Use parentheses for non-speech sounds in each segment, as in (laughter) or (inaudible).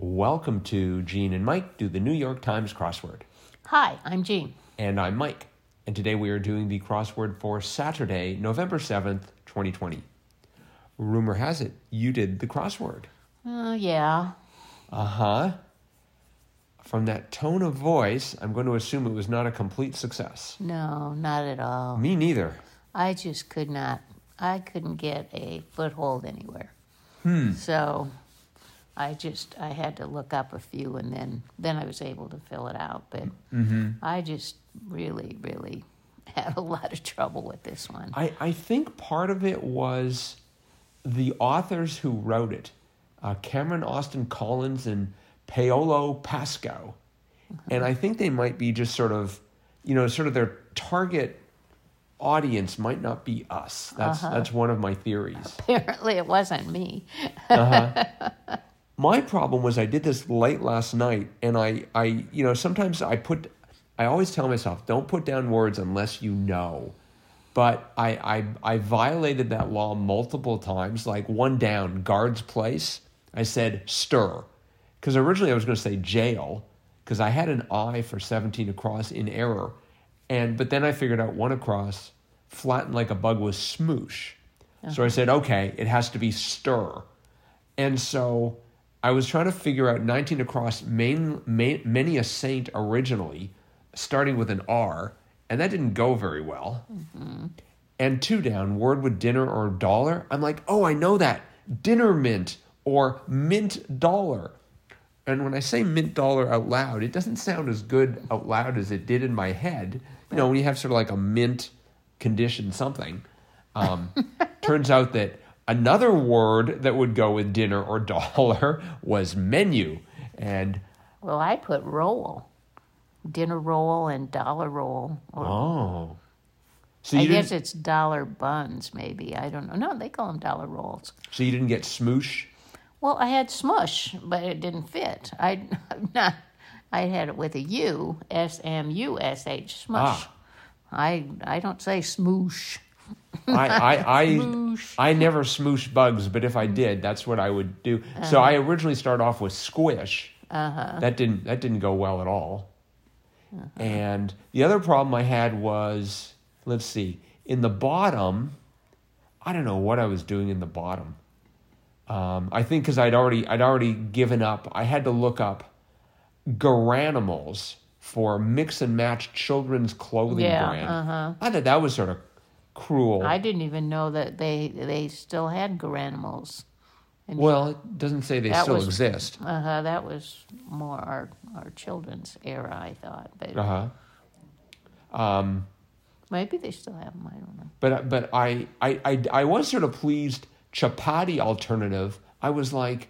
Welcome to Gene and Mike do the New York Times crossword. Hi, I'm Jean. And I'm Mike. And today we are doing the crossword for Saturday, November 7th, 2020. Rumor has it you did the crossword. Uh, yeah. Uh huh. From that tone of voice, I'm going to assume it was not a complete success. No, not at all. Me neither. I just could not. I couldn't get a foothold anywhere. Hmm. So I just I had to look up a few and then then I was able to fill it out. But Mm-hmm. I just really really (laughs) had a lot of trouble with this one. I, I think part of it was the authors who wrote it uh, Kameron Austin Collins and Paolo Pasco. And I think they might be just sort of, you know, sort of their target audience might not be us. That's, that's one of my theories. (laughs) Apparently, it wasn't me. (laughs) my problem was I did this late last night, and I, I, you know, sometimes I put, I always tell myself, don't put down words unless you know. But I, I, I violated that law multiple times. Like one down, guard's place. I said stir, because originally I was going to say jail, because I had an I for seventeen across in error, and but then I figured out one across, flattened like a bug was smoosh. So I uh-huh. said, okay, it has to be stir. And so I was trying to figure out 19 across main, main, many a saint originally, starting with an R, and that didn't go very well. And two down, word with dinner or dollar. I'm like, oh, I know that. Dinner mint or mint dollar. And when I say mint dollar out loud, it doesn't sound as good out loud as it did in my head. You know, when you have sort of like a mint condition something. Um, (laughs) turns out that another word that would go with dinner or dollar (laughs) was menu. And Well, I put roll, dinner roll and dollar roll. Oh. So I guess it's dollar buns, maybe. I don't know. No, they call them dollar rolls. so you didn't get smoosh? Well, I had smush, but it didn't fit. I (laughs) not. I had it with a U, S M U S H, smush. Ah. I I don't say smoosh. I, (laughs) I, I, Smoosh. I never smoosh bugs, but if I did, that's what I would do. So I originally started off with squish. Uh-huh. That didn't that didn't go well at all. And the other problem I had was, let's see, in the bottom, I don't know what I was doing in the bottom. Um, I think because I'd already I'd already given up. I had to look up Garanimals for mix and match children's clothing Yeah, brand. uh-huh. I thought that was sort of cruel. I didn't even know that they they still had garanimals. Well, it doesn't say they still was- exist. Uh huh. That was more our our children's era, I thought, but Uh huh. Um, maybe they still have them. I don't know. but but I, I I I was sort of pleased. Chapati alternative. I was like,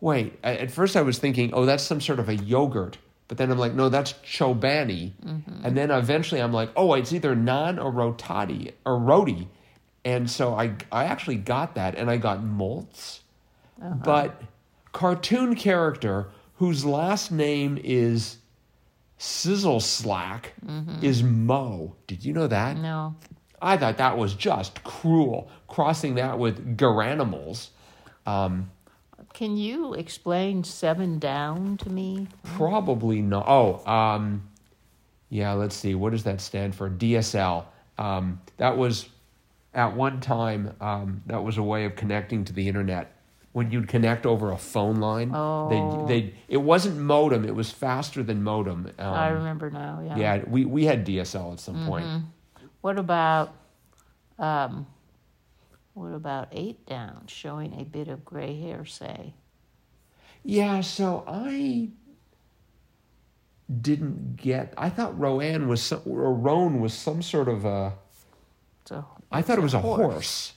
wait. At first, I was thinking, oh, that's some sort of a yogurt. But then I'm like, no, that's chobani. Mm-hmm. And then eventually, I'm like, oh, it's either naan or rotati or roti. And so I I actually got that, and I got malts. Uh-huh. But cartoon character whose last name is Szyslak mm-hmm. is Moe. Did you know that? No. I thought that was just cruel, crossing that with Garanimals. Um, Can you explain seven down to me? probably not. Oh, um, yeah, let's see. What does that stand for? DSL. Um, that was, at one time, um, that was a way of connecting to the internet. When you'd connect over a phone line, Oh. they they it wasn't modem. It was faster than modem. Um, I remember now. Yeah. yeah, we, we had DSL at some point. What about um, what about eight down, showing a bit of gray hair? Say. Yeah, so I didn't get. I thought Rowan was some, or Roan was some sort of a. I thought it was a horse.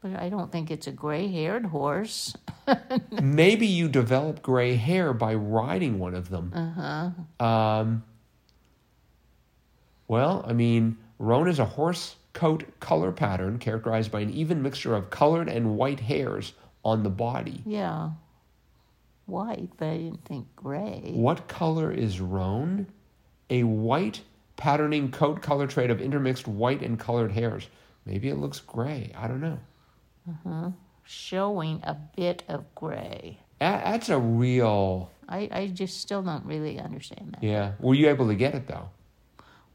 But I don't think it's a gray-haired horse. (laughs) Maybe you develop gray hair by riding one of them. Uh-huh. Um, well, I mean, roan is a horse coat color pattern characterized by an even mixture of colored and white hairs on the body. Yeah. White, but I didn't think gray. What color is roan? A white patterning coat color trait of intermixed white and colored hairs. Maybe it looks gray. I don't know. Mm-hmm. Showing a bit of gray. That- That's a real. I, I just still don't really understand that. Yeah. Were you able to get it though?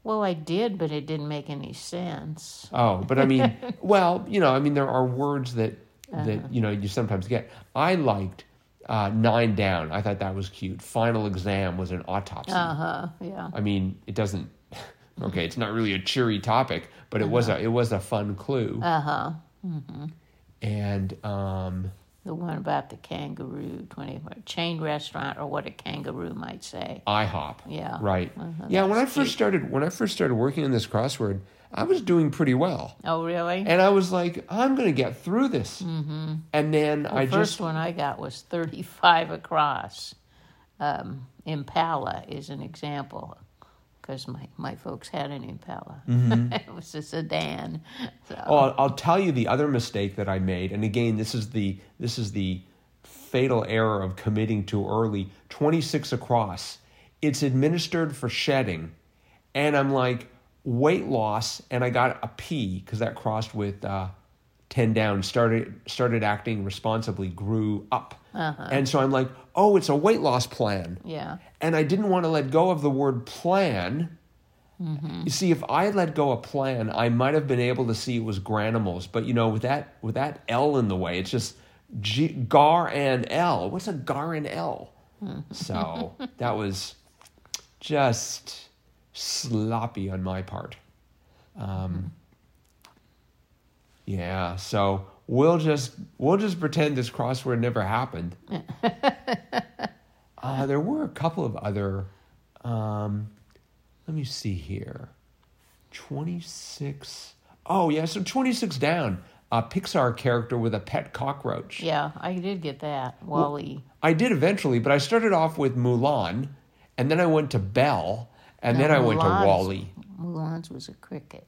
Well, I did, but it didn't make any sense. Oh, but I mean, (laughs) well, you know, I mean, there are words that Uh-huh. that you know you sometimes get. I liked uh, nine down. I thought that was cute. Final exam was an autopsy. Uh huh. Yeah. I mean, it doesn't. Okay, it's not really a cheery topic, but it was a it was a fun clue. Uh huh. And um, The one about the kangaroo, twenty chain restaurant, or what a kangaroo might say. IHOP. Yeah. Right. Uh-huh, yeah. When I that's first started when I first started working on this crossword, I was doing pretty well, Oh, really? and I was like, I'm going to get through this. Mm-hmm. And then The I first just one I got was 35 across. Um, Impala is an example because my, my folks had an Impala. (laughs) it was a sedan. So, Oh, I'll, I'll tell you the other mistake that I made, and again, this is the this is the fatal error of committing too early. Twenty six across. It's administered for shedding, and I'm like weight loss, and I got a P because that crossed with uh, ten down. Started started acting responsibly, grew up, and so I'm like, oh, it's a weight loss plan yeah. and I didn't want to let go of the word plan. Mm-hmm. You see, if I had let go of plan, I might have been able to see it was granimals. But you know, with that with that L in the way, it's just G, gar and L. What's a gar and L? Mm-hmm. So that was just sloppy on my part. Um, mm-hmm. yeah, so we'll just we'll just pretend this crossword never happened. (laughs) Uh, there were a couple of other. Um, let me see here. 26. Oh, yeah, so 26 down. A Pixar character with a pet cockroach. Yeah, I did get that. WALL-E. I did eventually, but I started off with Mulan, and then I went to Belle, and then No, I went to WALL-E. Mulan's was a cricket.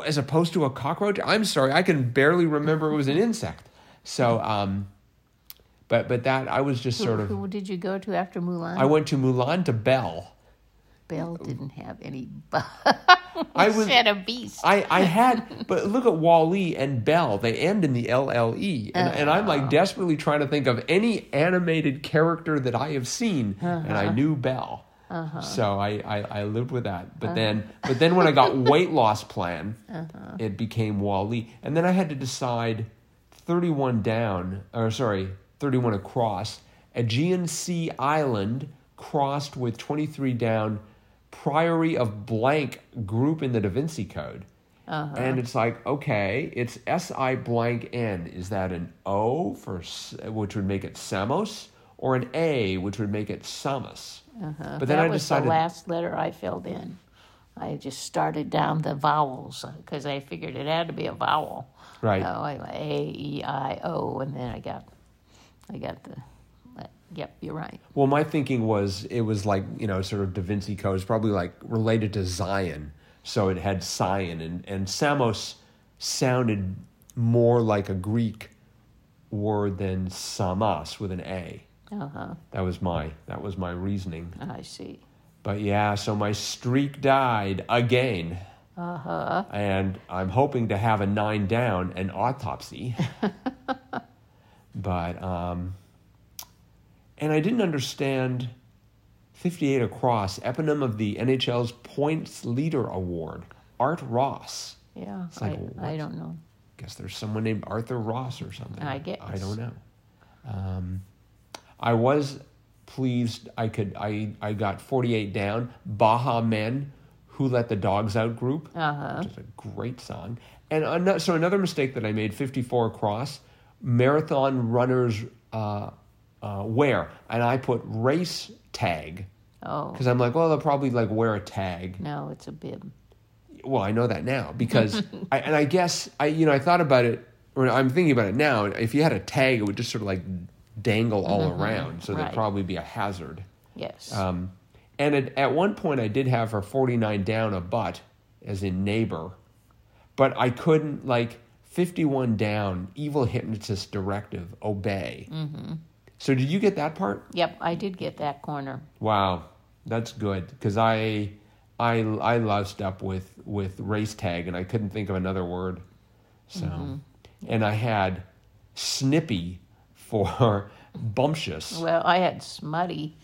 As opposed to a cockroach? I'm sorry, I can barely remember it was an insect. So, um, but but that I was just sort of. who did you go to after Mulan? I went to Mulan to Belle. Belle uh, didn't have any. (laughs) I was said a beast. I, I had, but look at WALL-E and Belle. They end in the LLE. And, and I'm like uh-huh. desperately trying to think of any animated character that I have seen. And I uh-huh. knew Belle. Uh-huh. So I, I, I lived with that. But uh-huh. then but then when I got (laughs) weight loss plan, uh-huh. it became WALL-E. And then I had to decide 31 down, or sorry, 31 across. Aegean Sea Island crossed with 23 down Priory of blank group in the Da Vinci Code. And it's like, okay, it's S I blank N. Is that an O for which would make it Samos, or an A which would make it Samus? But then that I was decided, the last letter I filled in. I just started down the vowels because I figured it had to be a vowel. Right. Oh, I- A E I O, and then I got, I got the. uh, Yep, you're right. well, my thinking was it was like you know sort of Da Vinci Code is probably like related to Zion, so it had Zion and and Samos sounded more like a Greek word than Samas with an A. Uh huh. That was my that was my reasoning. I see. But yeah, so my streak died again. Uh huh. And I'm hoping to have a nine down, an autopsy. (laughs) but, um, and I didn't understand 58 across, eponym of the NHL's Points Leader Award, Art Ross. Yeah, It's like, I? I don't know. I Guess there's someone named Arthur Ross or something. I guess. I don't know. Um, I was pleased. I could. I I got 48 down. Baha Men, Who Let the Dogs Out group, Uh-huh. which is a great song. And ano- so another mistake that I made, 54 across, marathon runners uh, uh, wear, and I put race tag Oh, because I'm like, well, they'll probably like wear a tag. no, it's a bib. Well, I know that now because, (laughs) I, and I guess I, you know, I thought about it, or I'm thinking about it now. If you had a tag, it would just sort of like dangle all around, so Right. that'd probably be a hazard. Yes. Um, and at, at one point, I did have her 49 down a butt, as in neighbor, but I couldn't like 51 down. Evil hypnotist directive, obey. Mm-hmm. So did you get that part? yep, I did get that corner. Wow, that's good because I, I, I loused up with with race tag and I couldn't think of another word. So, and I had snippy for (laughs) bumptious. Well, I had smutty,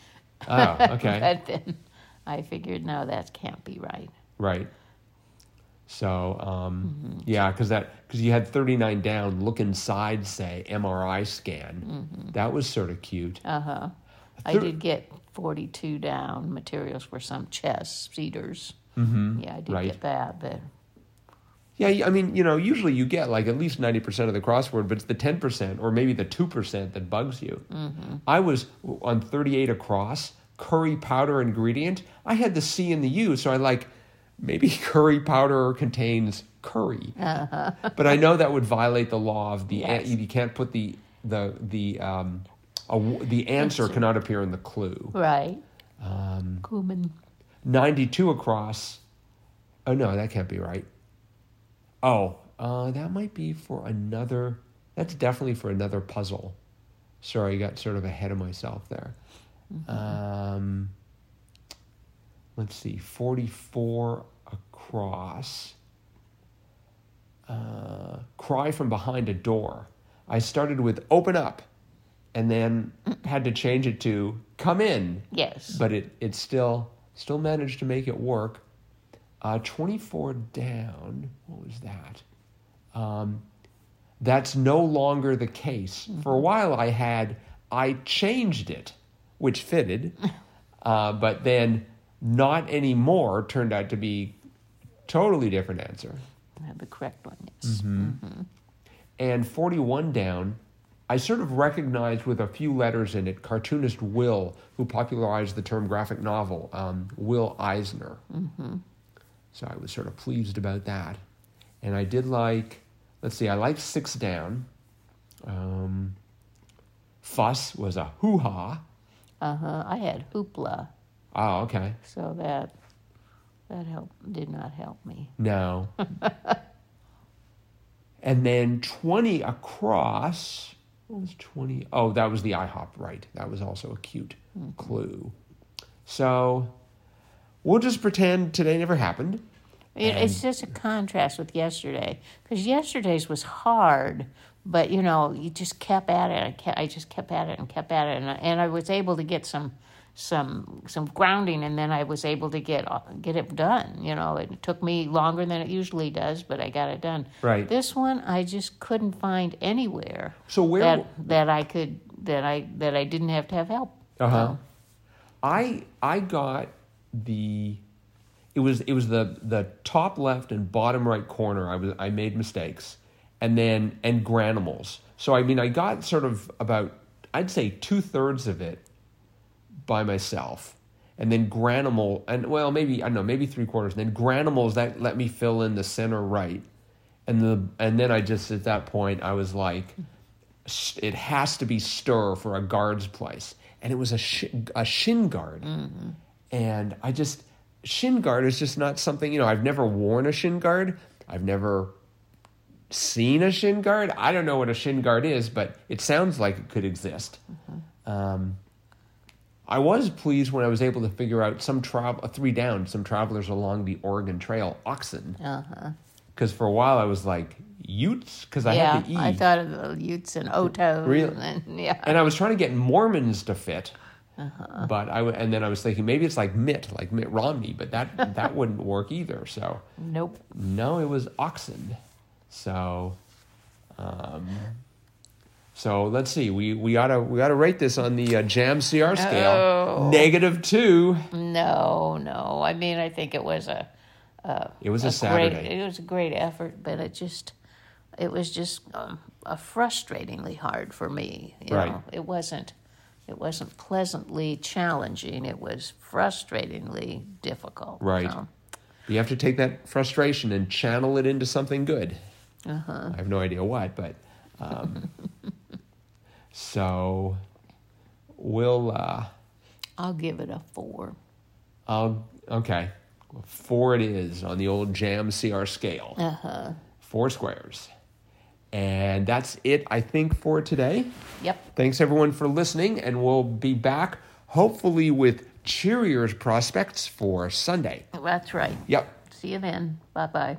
Oh, okay. (laughs) but then I figured, no, that can't be right. Right. So, um, yeah, because that because you had 39 down, look inside, say MRI scan. That was sort of cute. Uh huh. I did get 42 down materials for some chess cedars. Mm-hmm. Yeah, I did Right. get that, but Yeah, I mean, you know, usually you get like at least 90% of the crossword, but it's the 10% or maybe the 2% that bugs you. I was on 38 across, curry powder ingredient. I had the C and the U, so I like maybe (laughs) curry powder contains curry. But I know that would violate the law of the Yes. you can't put the the the um a, the answer cannot appear in the clue. right. Um, Cumin. 92 across. Oh, no, that can't be right. Oh, uh, that might be for another. That's definitely for another puzzle. Sorry, I got sort of ahead of myself there. Um, let's see, 44 across. Uh, cry from behind a door. I started with open up and then had to change it to come in Yes. but it it still still managed to make it work. Uh, Twenty four down. What was that? Um, that's no longer the case. For a while, I had I changed it, which fitted, (laughs) uh, but then not anymore turned out to be totally different answer. I the correct one, yes. Mm-hmm. And 41 down, I sort of recognized with a few letters in it cartoonist Will, who popularized the term graphic novel, um, Will Eisner. So I was sort of pleased about that. And I did like, let's see, I liked six down. Um, fuss was a hoo ha. Uh huh. I had hoopla, Oh, okay. so that that help did not help me. No. (laughs) and then 20 across. What was 20? Oh, that was the IHOP, right. That was also a cute clue. So we'll just pretend today never happened. It, it's just a contrast with yesterday because yesterday's was hard, but you know you just kept at it. I, kept, I just kept at it and kept at it, and I, and I was able to get some some some grounding, and then I was able to get get it done. You know, it took me longer than it usually does, but I got it done. Right. This one I just couldn't find anywhere So where that that I could that I that I didn't have to have help. Uh-huh. I I got the it was it was the the top left and bottom right corner. I was I made mistakes, and then and granimals. So I mean I got sort of about I'd say two thirds of it by myself, and then granimal and well maybe I don't know maybe three quarters. And then granimals that let me fill in the center right, and the and then I just at that point I was like, it has to be stir for a guard's place, and it was a sh- a shin guard, mm-hmm. and I just shin guard is just not something you know. I've never worn a shin guard. I've never seen a shin guard. I don't know what a shin guard is, but it sounds like it could exist. Um, I was pleased when I was able to figure out some travel three down, some travelers along the Oregon Trail, oxen. Because for a while I was like Utes, because I yeah, had the E, I thought of the Utes and Otos. Really? And, yeah. and I was trying to get Mormons to fit. Uh-huh. But I w- and then I was thinking maybe it's like Mitt, like Mitt Romney, but that (laughs) that wouldn't work either. So Nope. no, it was oxen. So, um, so let's see. We we gotta we gotta rate this on the uh, Jam CR scale. Oh. Negative two. No, no. I mean, I think it was a. a It was a great. Saturday. It was a great effort, but it just, it was just um, a frustratingly hard for me. You Right. know, it wasn't, it wasn't pleasantly challenging. It was frustratingly difficult. Right. So, You have to take that frustration and channel it into something good. uh-huh. I have no idea what, but um, (laughs) so we'll. Uh, I'll give it a four. I'll okay. Four it is on the old Jam CR scale. Uh huh. Four squares. And that's it, I think, for today. Yep. Thanks everyone for listening, and we'll be back hopefully with cheerier prospects for Sunday. That's right. Yep. See you then. Bye bye.